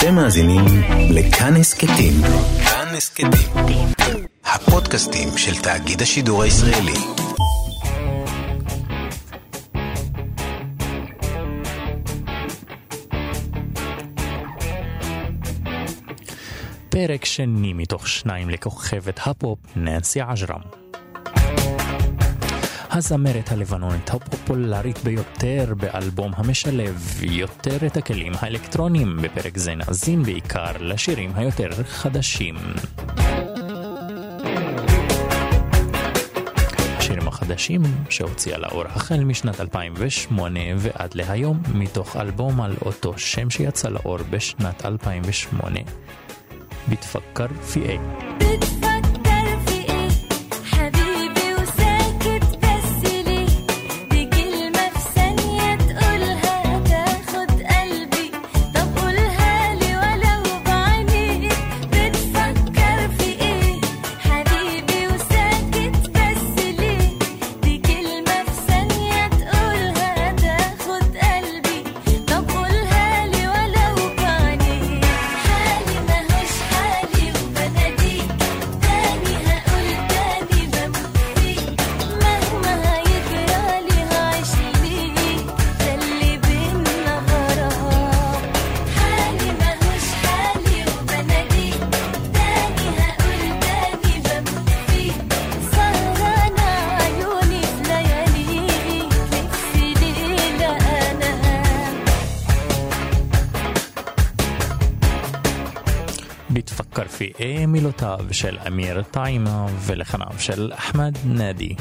אתם מאזינים לכאן הסכתים. כאן הסכתים. הפודקאסטים של תאגיד השידור הישראלי. פרק שני מתוך שניים לכוכבת הפופ ננסי עג'רם. הזמרת הלבנונית הפופולרית ביותר באלבום המשלב יותר את הכלים האלקטרוניים, בפרק זה נאזין בעיקר לשירים היותר חדשים. השירים החדשים שהוציאה לאור החל משנת 2008 ועד להיום, מתוך אלבום על אותו שם שיצא לאור בשנת 2008. بتفكر في ايه بتفكر מילותיו של אמיר טיימה ולחניו של אחמד נאדי.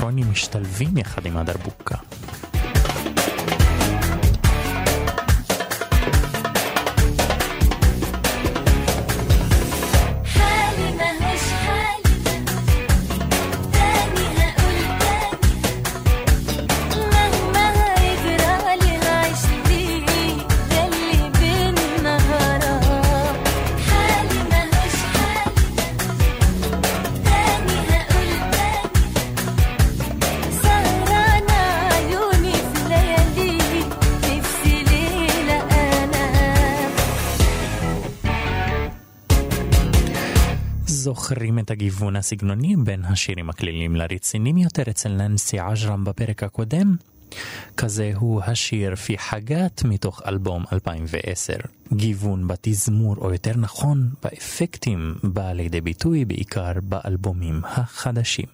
הכלים האלקטרוניים משתלבים יחד עם הדרבוקה. את הגיוון הסגנוני בין השירים הכלילים לרציניים יותר אצל ננסי עג'רם בפרק הקודם? כזה הוא השיר פי חגת מתוך אלבום 2010. גיוון בתזמור, או יותר נכון, באפקטים, בא לידי ביטוי בעיקר באלבומים החדשים.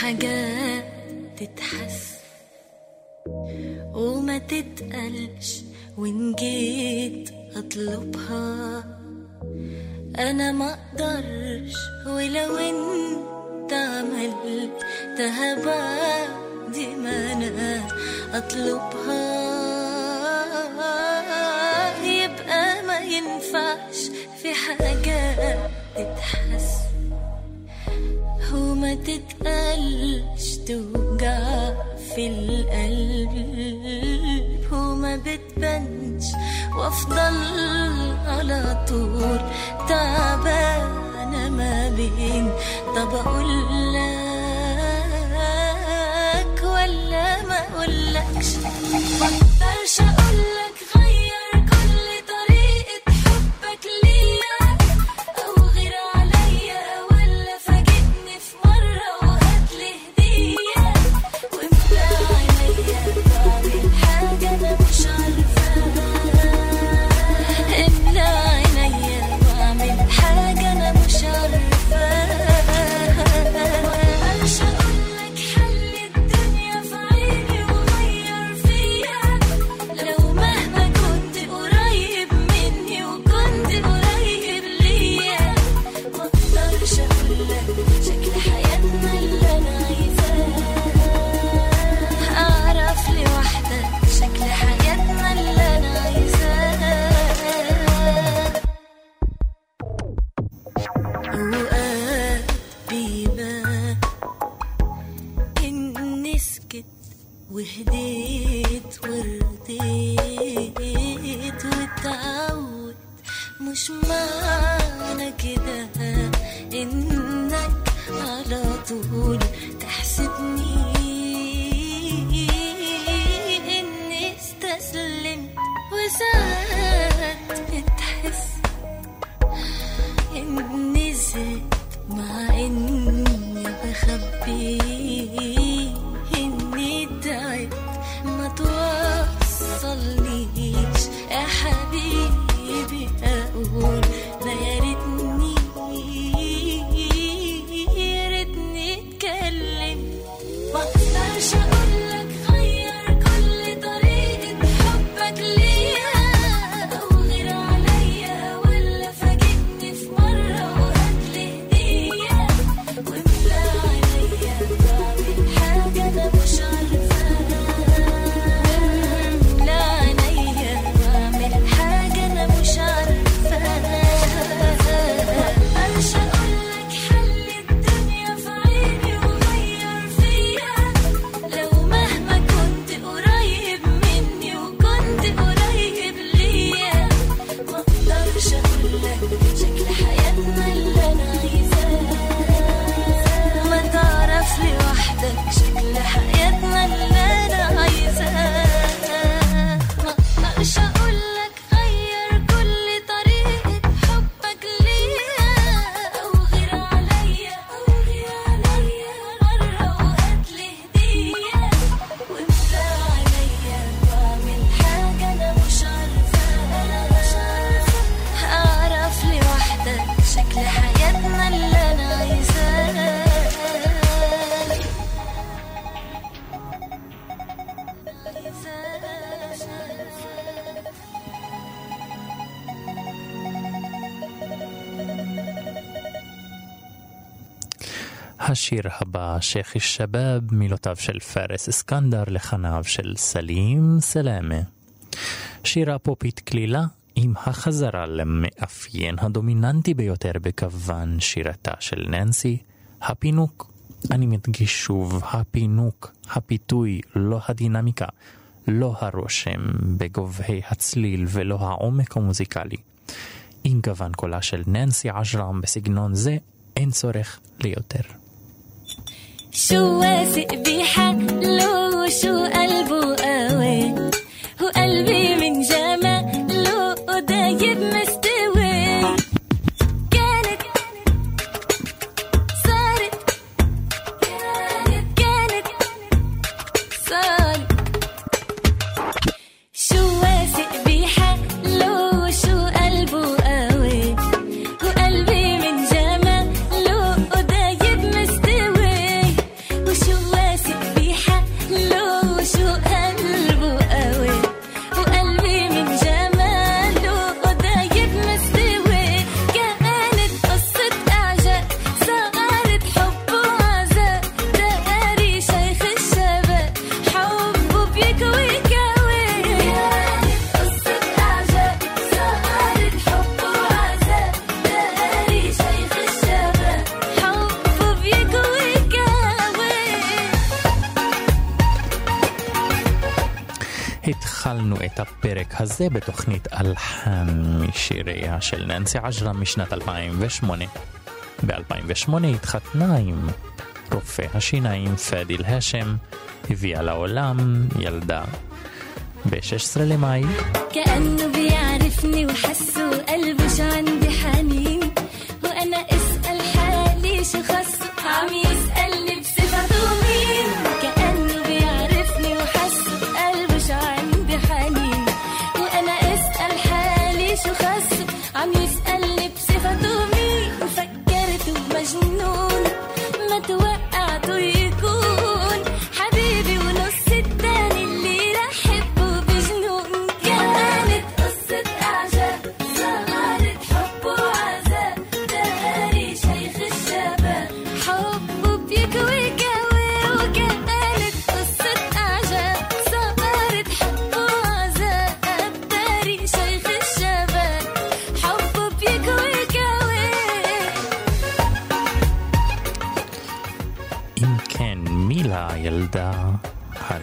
حاجات تتحس وما تتقلش وإن جيت أطلبها. أنا مقدرش ولو أنت عملت دي ما أنا أطلبها. يبقى ما ينفعش في حياتي ما تتقلش توجع في القلب. وما بتبنش وأفضل على طول تعبانة ما بين طب أقول لك ولا ما أقولكش. השיר הבא, שייח' שבאב, מילותיו של פארס אסקנדר לחניו של סלים סלאמה. שירה פופית קלילה עם החזרה למאפיין הדומיננטי ביותר בכוון שירתה של ננסי, הפינוק. אני מדגיש שוב, הפינוק, הפיתוי, לא הדינמיקה, לא הרושם בגובהי הצליל ולא העומק המוזיקלי. עם גוון קולה של ננסי עג'רם בסגנון זה, אין צורך ליותר. شو واثق بيه حق لو شو قلبه قوي. وقلبي من جد הפרק הזה בתוכנית אלחן משיריה של ננסי עג'רם משנת 2008. ב-2008 התחתנה עם רופא השיניים פאדיל האשם, הביאה לעולם ילדה. ב-16 למאי كأنه بيعرفني وحسه قلبه شو عندي حنين وأنا أسأل حالي شو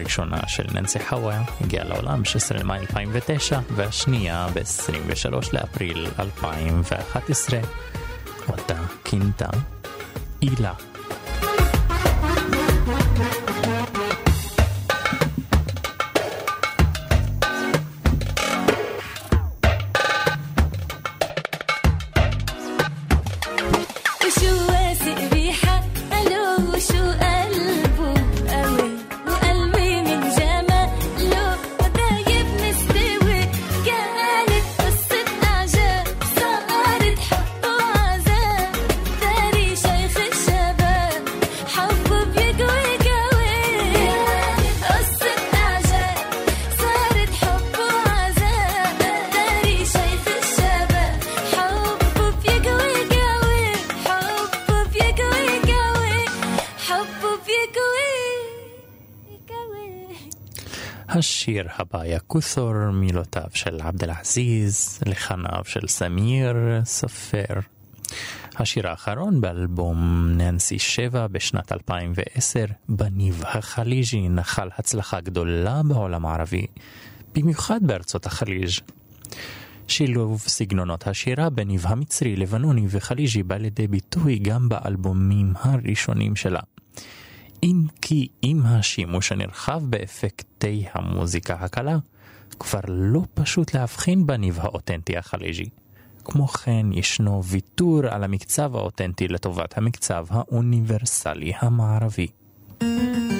הראשונה של ננסי חווה, הגיעה לעולם ב-16 למאי 2009, והשנייה ב-23 לאפריל 2011. אותה כינתה אילה. השיר הבא יקות'ור, מילותיו של עבד אל-עזיז, לחניו של סמיר סופר. השיר האחרון באלבום ננסי 7 בשנת 2010, בניב החליג'י, נחל הצלחה גדולה בעולם הערבי, במיוחד בארצות החליג'. שילוב סגנונות השירה בניב המצרי, לבנוני וחליג'י בא לידי ביטוי גם באלבומים הראשונים שלה. אם כי עם השימוש הנרחב באפקטי המוזיקה הקלה, כבר לא פשוט להבחין בניב האותנטי החליג'י. כמו כן, ישנו ויתור על המקצב האותנטי לטובת המקצב האוניברסלי המערבי. thank you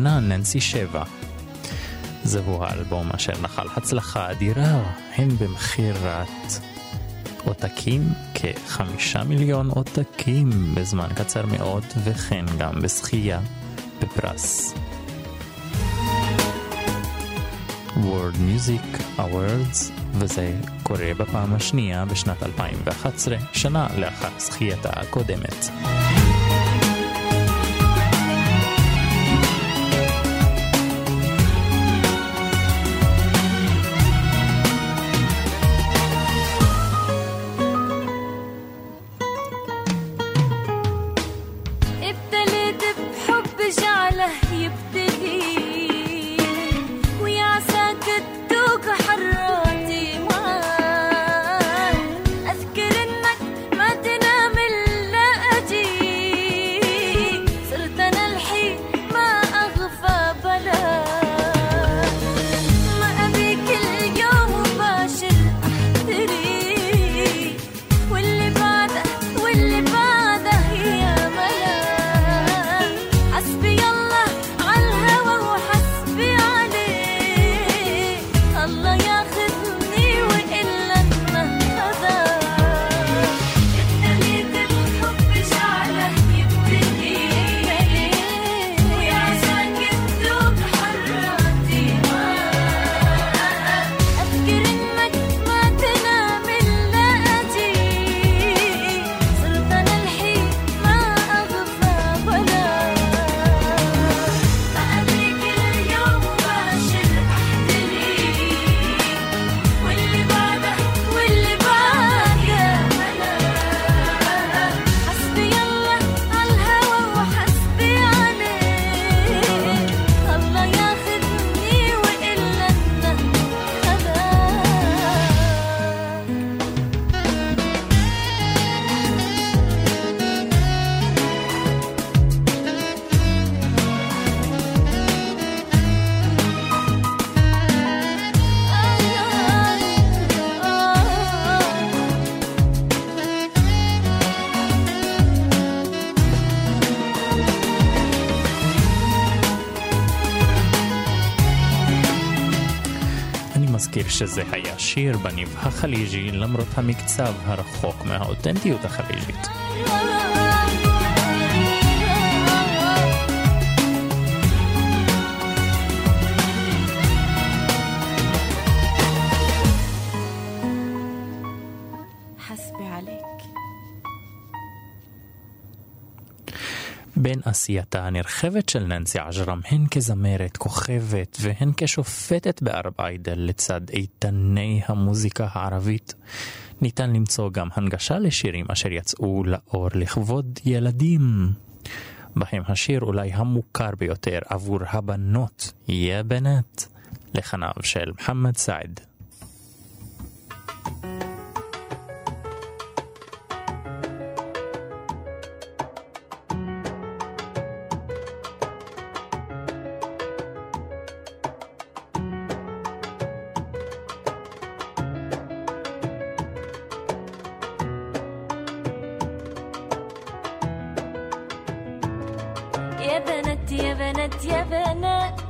כונה ננסי שבע. זהו האלבום אשר נחל הצלחה אדירה, הן במכירת עותקים, כחמישה מיליון עותקים בזמן קצר מאוד, וכן גם בזכייה בפרס. World Music Awards, וזה קורה בפעם השנייה בשנת 2011, שנה לאחר זכייתה הקודמת. שזה היה שיר בניב החליג'י למרות המקצב הרחוק מהאותנטיות החליג'ית. עשייתה הנרחבת של ננסי עג'רם, הן כזמרת, כוכבת והן כשופטת בארב איידל לצד איתני המוזיקה הערבית, ניתן למצוא גם הנגשה לשירים אשר יצאו לאור לכבוד ילדים. בהם השיר אולי המוכר ביותר עבור הבנות, יא בנט, לחניו של מוחמד סעד. يا بنات يا بنات يا بنات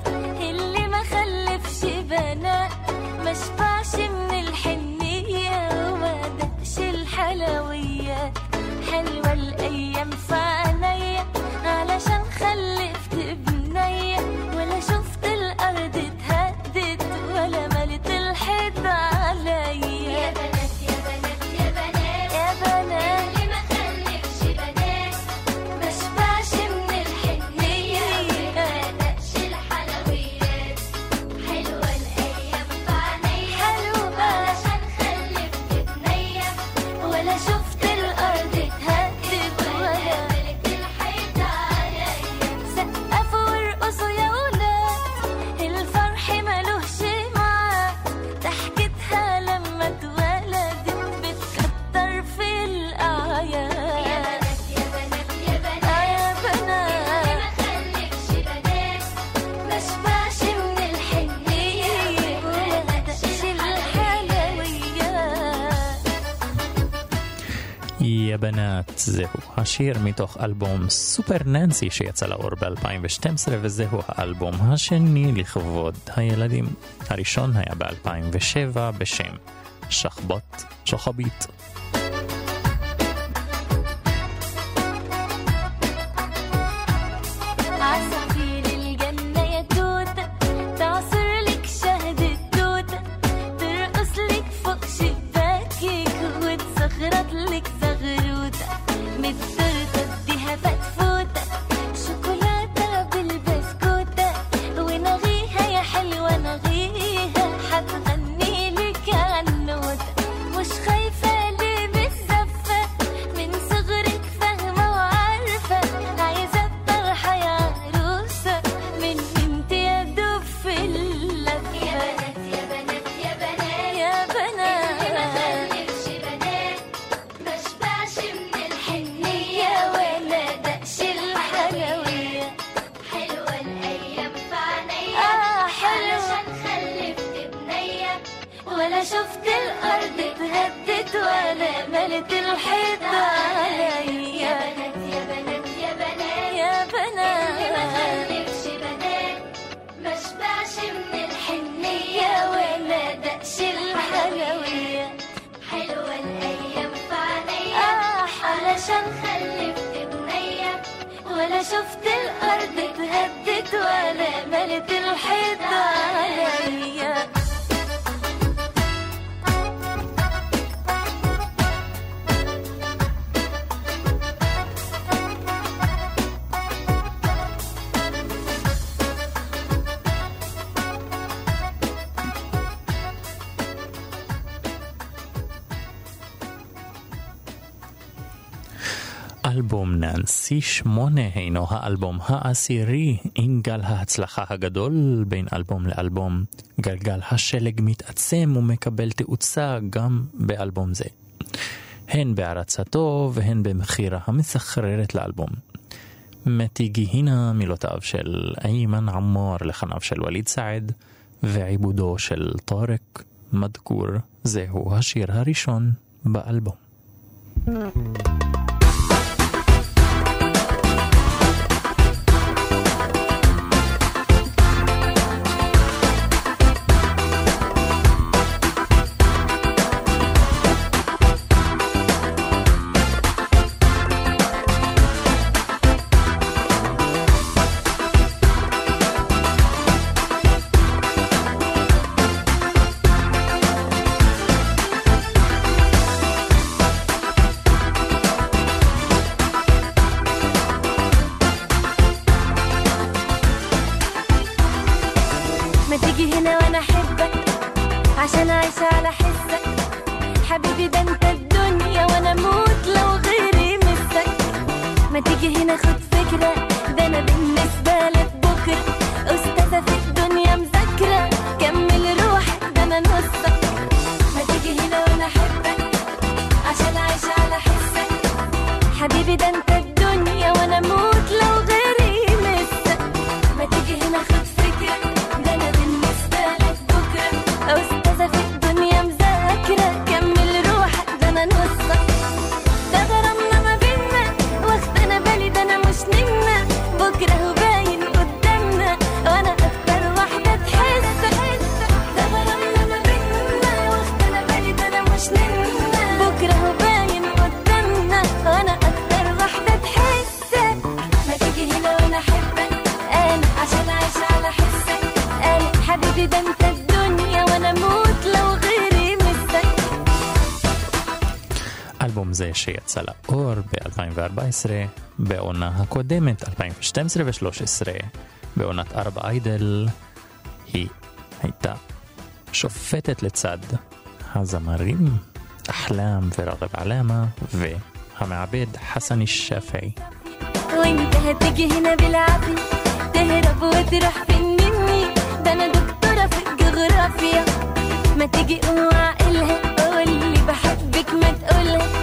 השיר מתוך אלבום סופר ננסי שיצא לאור ב-2012 וזהו האלבום השני לכבוד הילדים. הראשון היה ב-2007 בשם שחבות שחבית. אלבום נאנסי שמונה הינו האלבום העשירי עם גל ההצלחה הגדול בין אלבום לאלבום. גלגל השלג מתעצם ומקבל תאוצה גם באלבום זה. הן בהרצתו והן במחירה המסחררת לאלבום. מתי גיהינה מילותיו של איימן עמור לחניו של וליד סעד ועיבודו של טורק מדקור זהו השיר הראשון באלבום. Mm-hmm. Habibi been? שיצא לאור ב-2014, בעונה הקודמת, 2012 ו-2013, בעונת ארבע איידל, היא הייתה שופטת לצד הזמרים أحلام فراغب علامة והמעבד חסני שפי. ما تيجي قوم عقلها قولي بحبك ما تقولها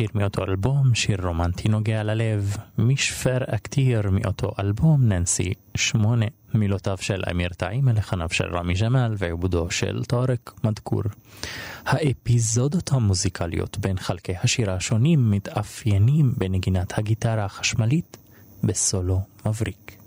שיר מאותו אלבום, שיר רומנטי נוגע ללב, מישפר אקטיר מאותו אלבום, ננסי שמונה, מילותיו של אמיר טעימה לחניו של רמי ג'מאל ועיבודו של טארק מדקור. האפיזודות המוזיקליות בין חלקי השיר השונים מתאפיינים בנגינת הגיטרה החשמלית בסולו מבריק.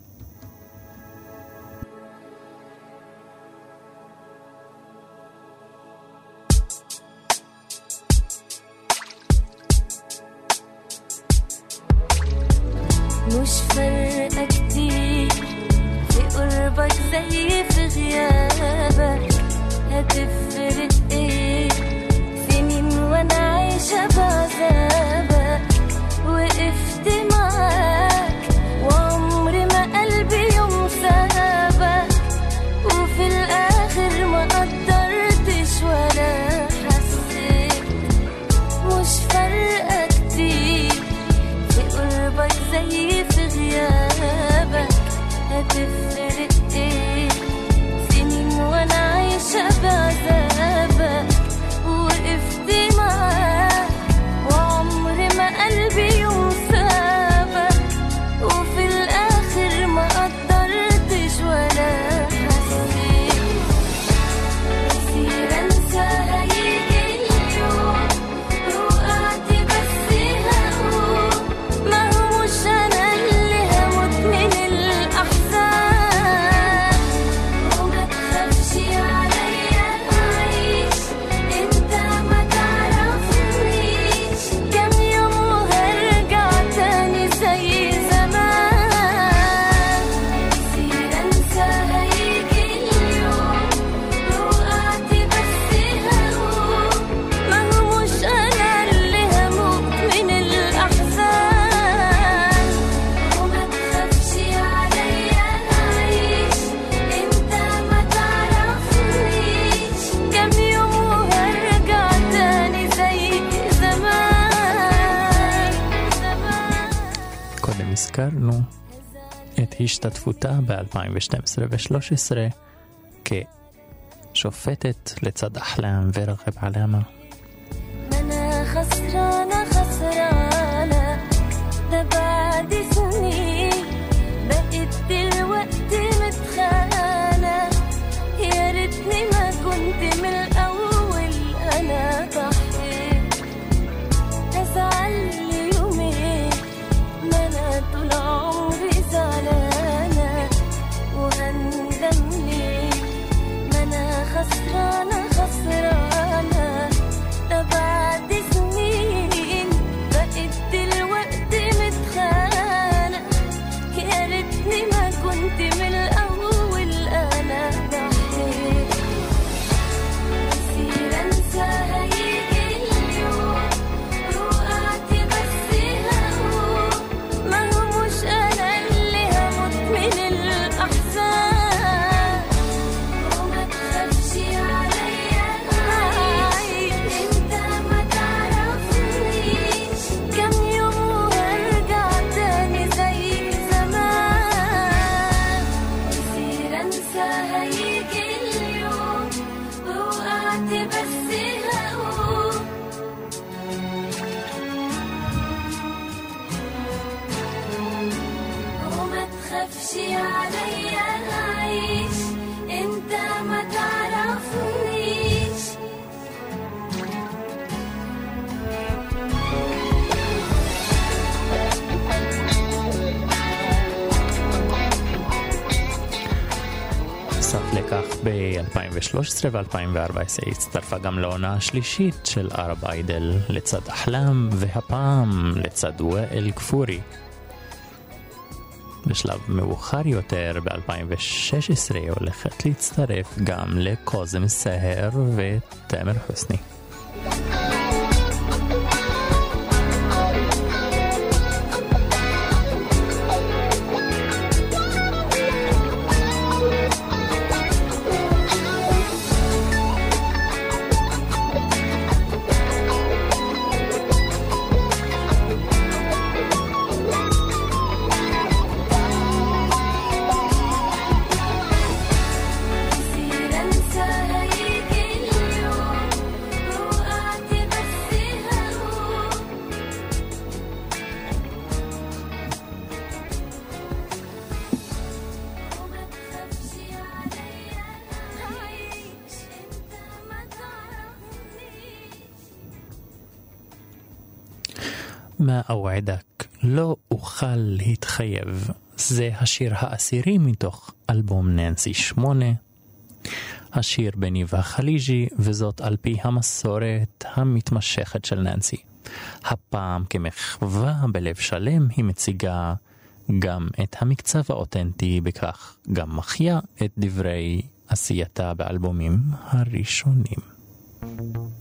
השתתפותה ב-2012 ו-2013 כשופטת לצד אחלם ורחב עלמה. ב-2013 ו-2014 הצטרפה גם לעונה השלישית של ערב איידל לצד אחלם, והפעם לצד ואל כפורי. בשלב מאוחר יותר, ב-2016, הולכת להצטרף גם לקוזם סהר ותאמר חוסני. מה אועדק, לא אוכל להתחייב. זה השיר העשירי מתוך אלבום ננסי 8. השיר בניבה חליג'י, וזאת על פי המסורת המתמשכת של ננסי. הפעם כמחווה בלב שלם היא מציגה גם את המקצב האותנטי, בכך גם מחיה את דברי עשייתה באלבומים הראשונים. ما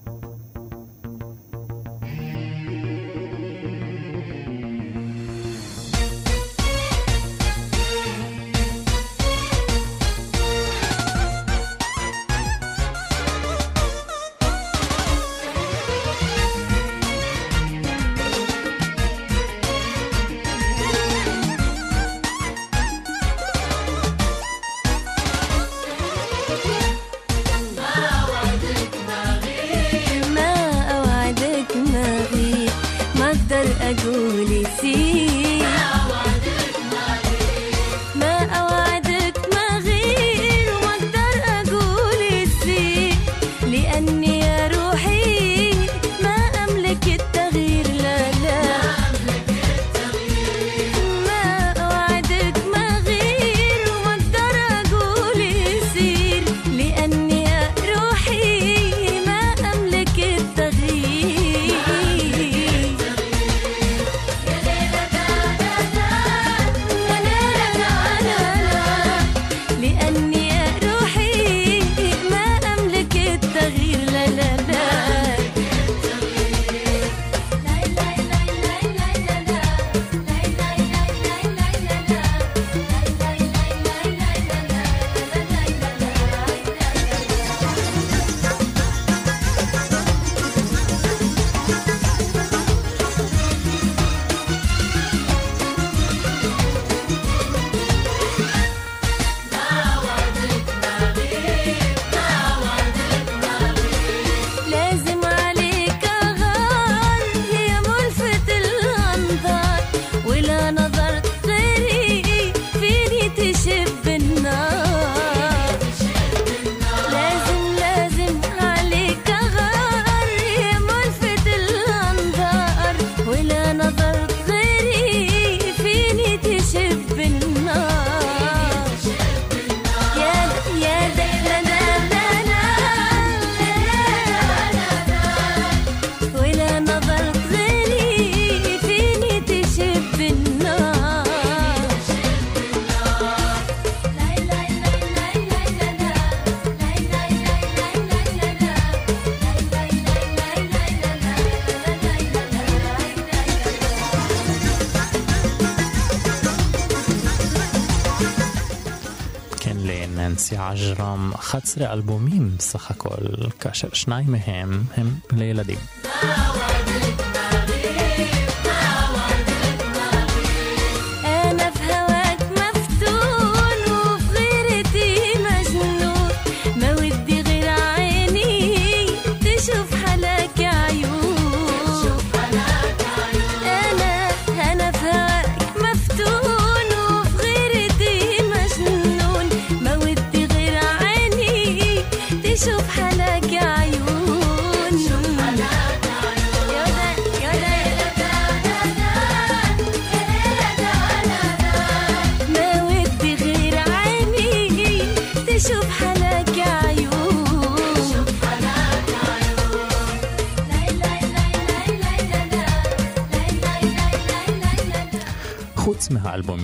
עג'רם 11 אלבומים סך הכל, כאשר שניים מהם הם לילדים.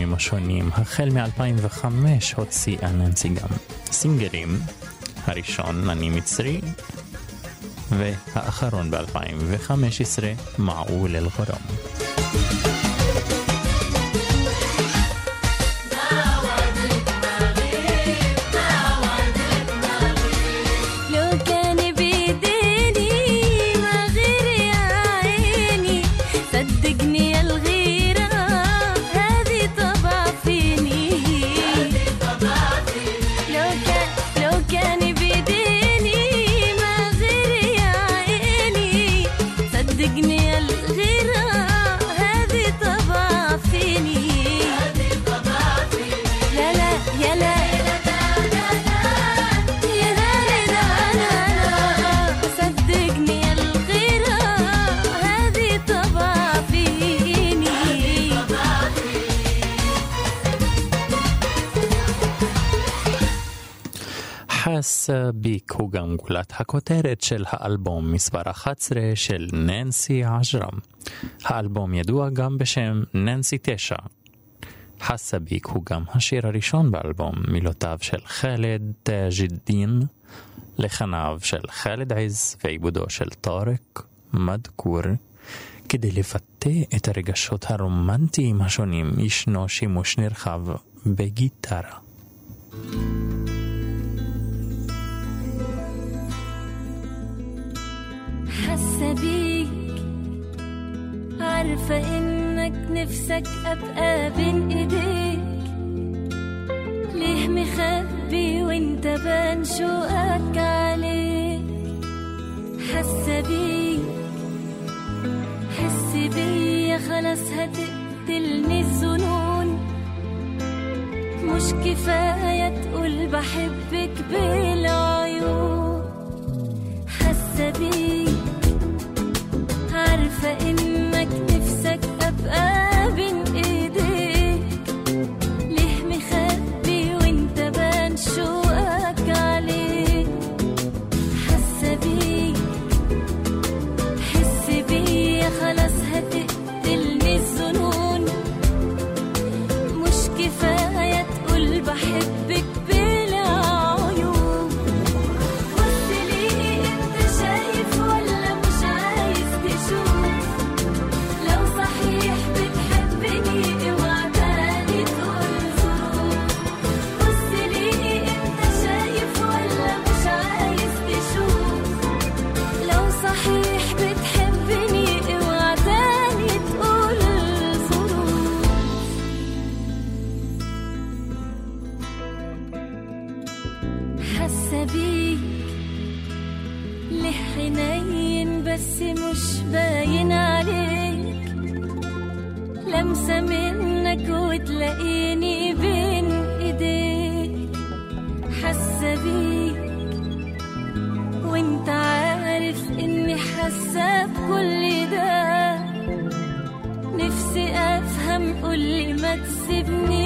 האלבומים השונים, החל מ-2005 הוציאה ננסי גם סינגלים, הראשון אני מצרי, והאחרון ב-2015, מעול אל-גרם. ביק הוא גם גולת הכותרת של האלבום מספר 11 של ננסי עג'רם. האלבום ידוע גם בשם ננסי 9. חסה ביק הוא גם השיר הראשון באלבום, מילותיו של חאלד תאג'דין, לחניו של חאלד עז ועיבודו של טארק מדקור. כדי לבטא את הרגשות הרומנטיים השונים ישנו שימוש נרחב בגיטרה. حاسة بيك. عارفة إنك نفسك أبقى بين إيديك. ليه مخبي وإنت بان شوقك عليك حاسة بيك. حس بيا خلاص هتقتلني الظنون مش كفاية تقول بحبك بالعيون حاسة بيك. عارفة بكل ده. نفسي أفهم قولي ما تسيبنيش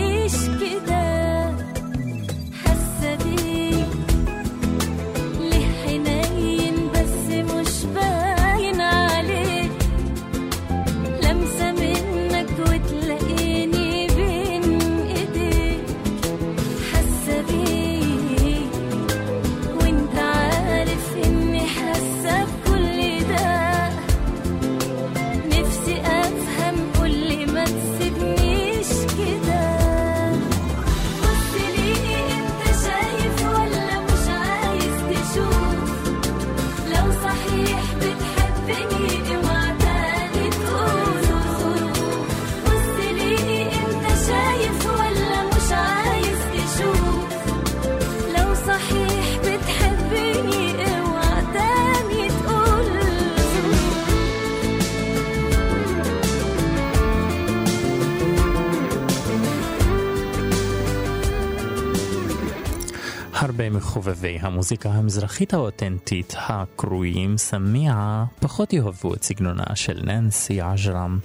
הרבה מחובבי המוזיקה המזרחית האותנטית הקרויים סמיעה פחות יאהבו את סגנונה של ננסי עג'רם,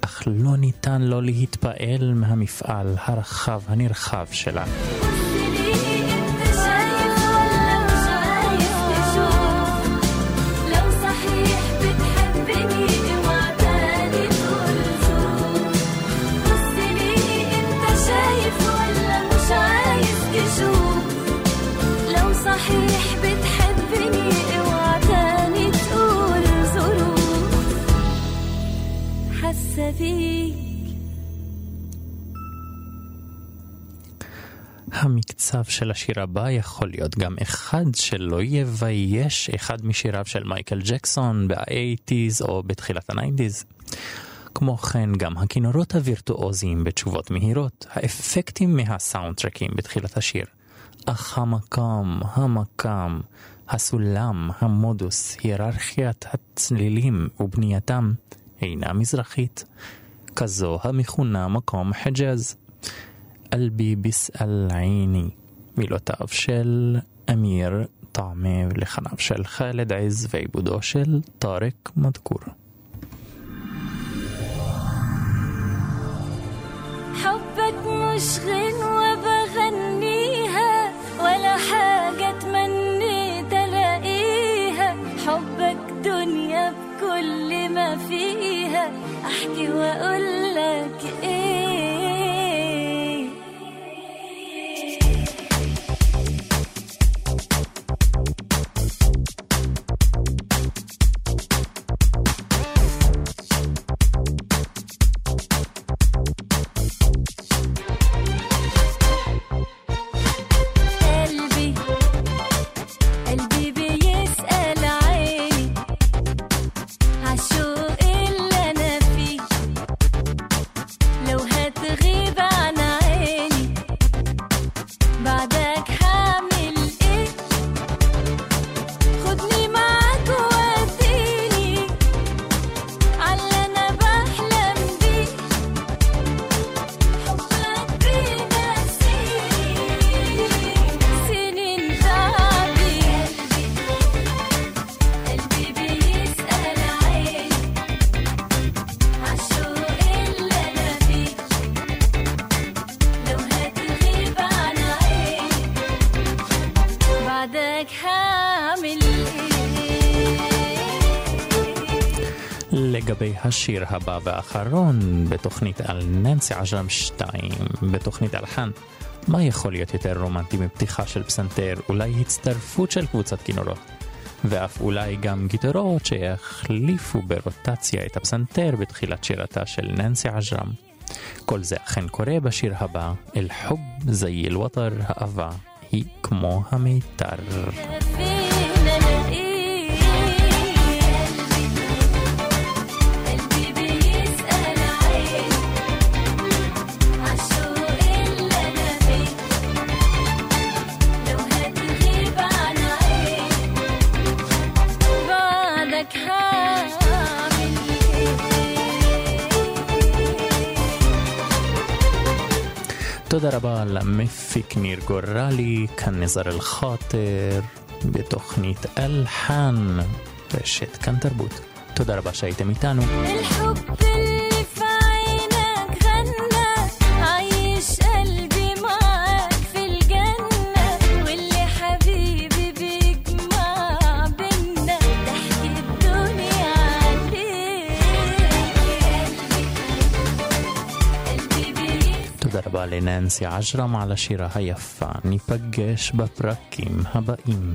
אך לא ניתן לא להתפעל מהמפעל הרחב הנרחב שלה. המקצב של השיר הבא יכול להיות גם אחד שלא יבייש אחד משיריו של מייקל ג'קסון ב-80's או בתחילת ה-90's. כמו כן גם הכינורות הווירטואוזיים בתשובות מהירות, האפקטים מהסאונדטרקים בתחילת השיר. אך המקום, המקם, הסולם, המודוס, היררכיית הצלילים ובנייתם هينا مزرخيت كزوها مخونا مقام حجاز قلبي بيسأل عيني מילותיו של أمير طعمي لخنف של خالد عز ועיבודו של طارق مذكور حبك مشغل وبغنيها ولا حاجة حبك دنيا بكل ما فيها أحكي وأقول لك إيه؟ השיר הבא והאחרון בתוכנית על ננסי עג'רם 2, בתוכנית על חאן, מה יכול להיות יותר רומנטי מפתיחה של פסנתר, אולי הצטרפות של קבוצת כינורות, ואף אולי גם גיטרות שיחליפו ברוטציה את הפסנתר בתחילת שירתה של ננסי עג'רם. כל זה אכן קורה בשיר הבא, אל-חוב זי אל-וטר, האהבה היא כמו המיתר. תודה רבה למפיק ניר גורלי, כאן נזר אל-חאטר, בתוכנית אל-חאן, רשת כאן תרבות. תודה רבה שהייתם איתנו. אל-חוב ותרבה לננסי עג'רם על השירה היפה. ניפגש בפרקים הבאים.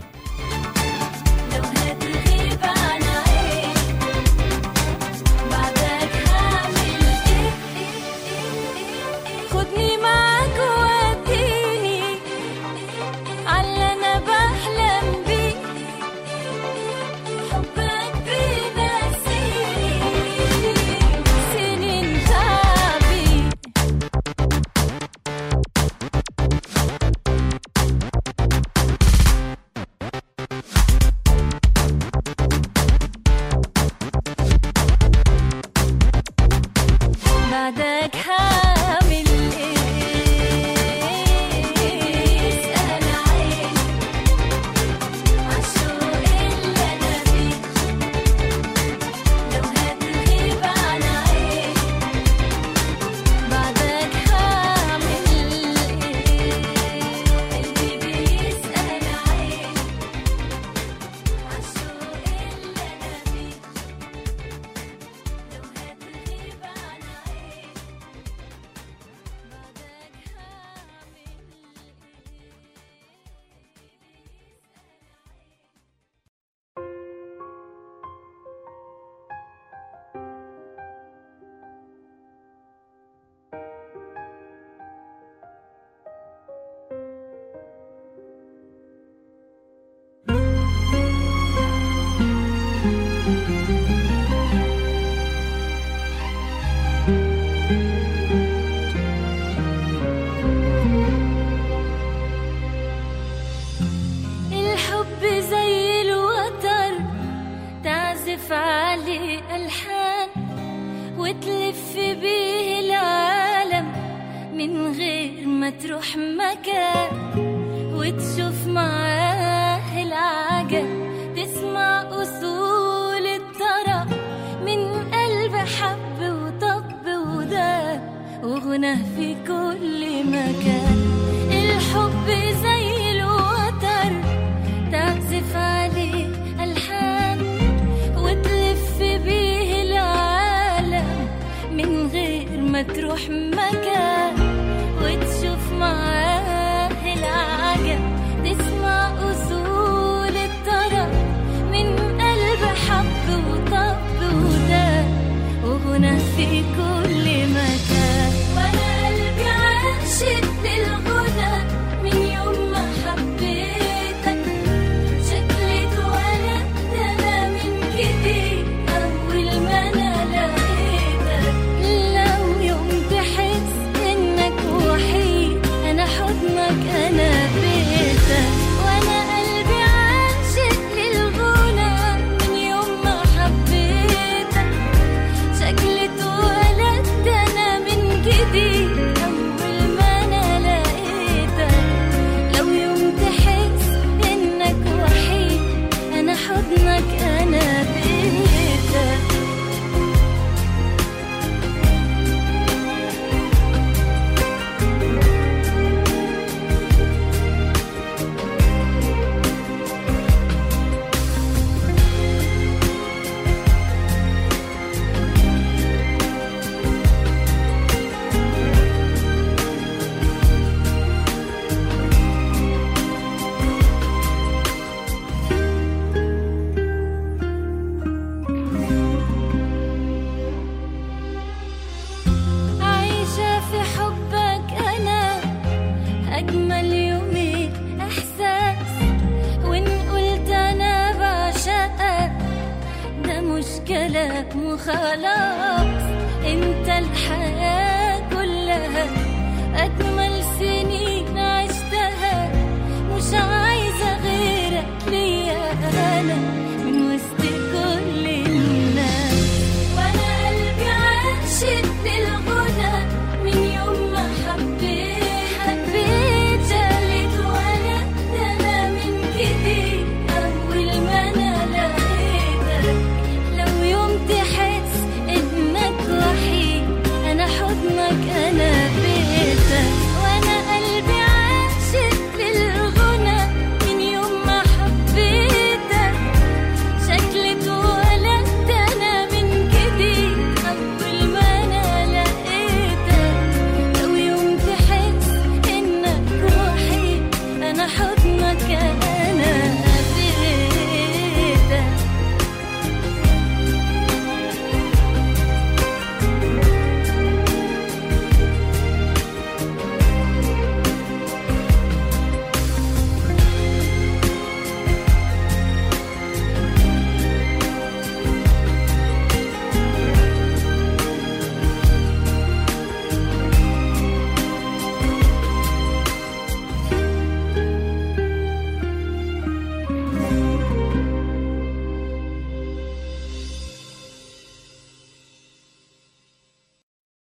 كلام وخلاص انت الحياة كلها أجمل سنين عشتها. مش عايزة غيرك ليا أنا.